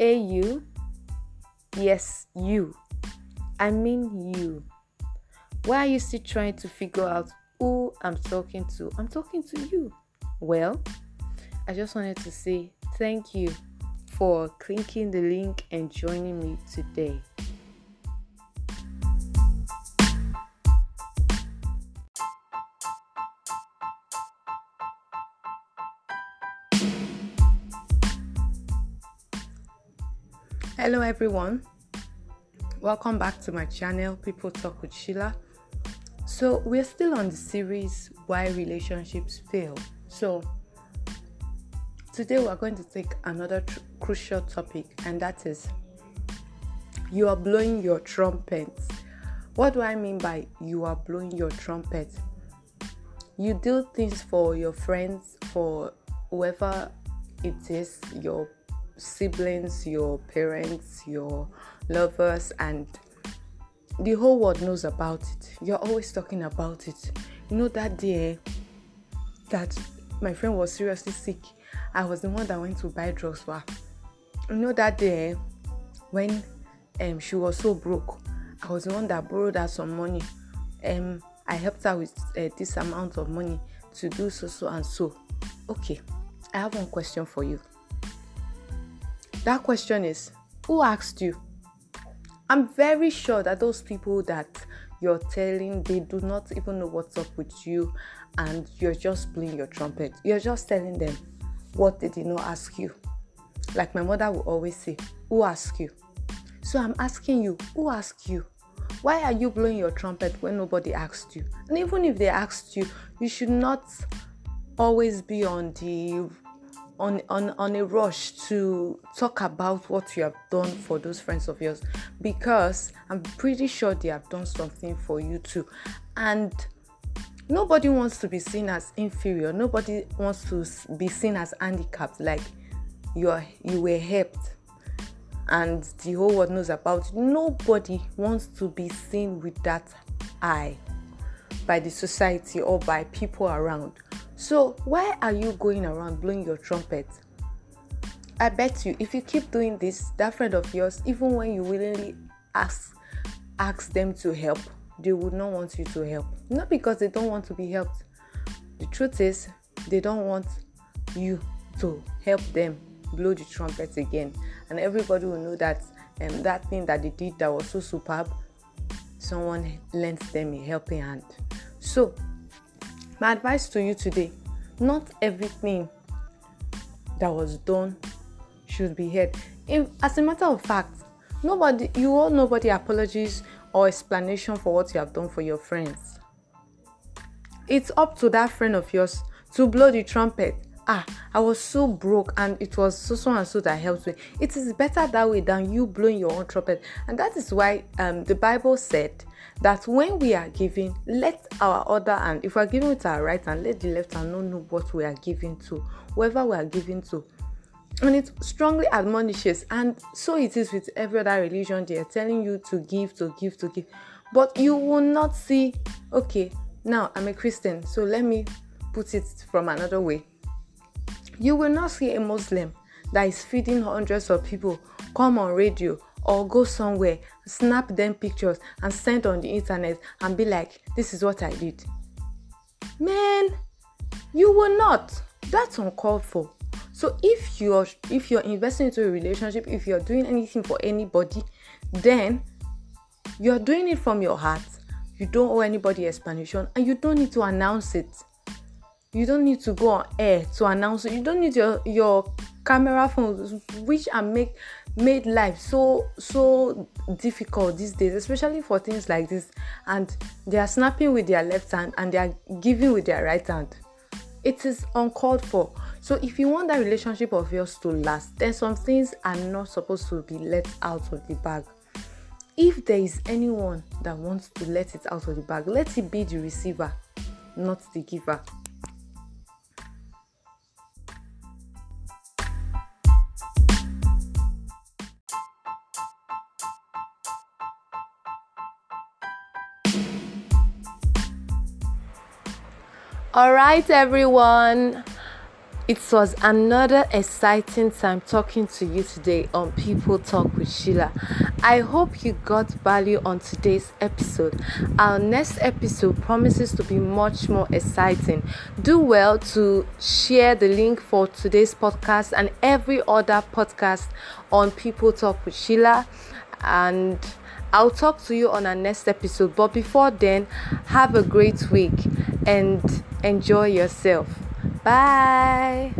Hey, you. Yes, you. I mean you. Why are you still trying to figure out who I'm talking to? I'm talking to you. Well, I just wanted to say thank you for clicking the link and joining me today. Hello, everyone. Welcome back to my channel, People Talk with Sheila. So, we're still on the series Why Relationships Fail. So, today we're going to take another tr- crucial topic, and that is you are blowing your trumpet. What do I mean by you are blowing your trumpet? You do things for your friends, for whoever it is, your siblings, your parents, your lovers, and the whole world knows about it. You're always talking about it. You know that day that my friend was seriously sick, I was the one that went to buy drugs for her. You know that day when um, she was so broke, I was the one that borrowed her some money. Um, I helped her with uh, this amount of money to do so, so, and so. Okay, I have one question for you. That question is Who asked you? I'm very sure that those people that you're telling, they do not even know what's up with you, and you're just blowing your trumpet. You're just telling them what they did not ask you. Like my mother will always say, Who asked you? So I'm asking you, Who asked you? Why are you blowing your trumpet when nobody asked you? And even if they asked you, you should not always be on the on, on, on a rush to talk about what you have done for those friends of yours because I'm pretty sure they have done something for you too. And nobody wants to be seen as inferior, nobody wants to be seen as handicapped, like you are you were helped and the whole world knows about it. Nobody wants to be seen with that eye by the society or by people around. So, why are you going around blowing your trumpet? I bet you if you keep doing this, that friend of yours, even when you willingly ask ask them to help, they would not want you to help. Not because they don't want to be helped. The truth is, they don't want you to help them blow the trumpet again. And everybody will know that um, that thing that they did that was so superb, someone lent them a helping hand. So my advice to you today not everything that was done should be heard. In, as a matter of fact, nobody, you all nobody apologies or explanation for what you have done for your friends. It's up to that friend of yours to blow the trumpet. Ah, I was so broke and it was so so and so that helped me. It is better that way than you blowing your own trumpet. And that is why um, the Bible said that when we are giving, let our other hand, if we are giving with our right hand, let the left hand know what we are giving to, whoever we are giving to. And it strongly admonishes, and so it is with every other religion. They are telling you to give, to give, to give. But you will not see, okay, now I'm a Christian, so let me put it from another way. You will not see a Muslim that is feeding hundreds of people come on radio or go somewhere, snap them pictures and send on the internet and be like, this is what I did. Man, you will not. That's uncalled for. So if you're if you're investing into a relationship, if you're doing anything for anybody, then you're doing it from your heart. You don't owe anybody explanation and you don't need to announce it. You don't need to go on air to announce it. You don't need your your camera phones which are make made life so so difficult these days especially for things like this. And they are snapping with their left hand and they are giving with their right hand. It is uncalled for. So if you want that relationship of yours to last then some things are not supposed to be let out of the bag. If there is anyone that wants to let it out of the bag let it be the receiver not the giver All right, everyone. It was another exciting time talking to you today on People Talk with Sheila. I hope you got value on today's episode. Our next episode promises to be much more exciting. Do well to share the link for today's podcast and every other podcast on People Talk with Sheila. And I'll talk to you on our next episode. But before then, have a great week and enjoy yourself. Bye.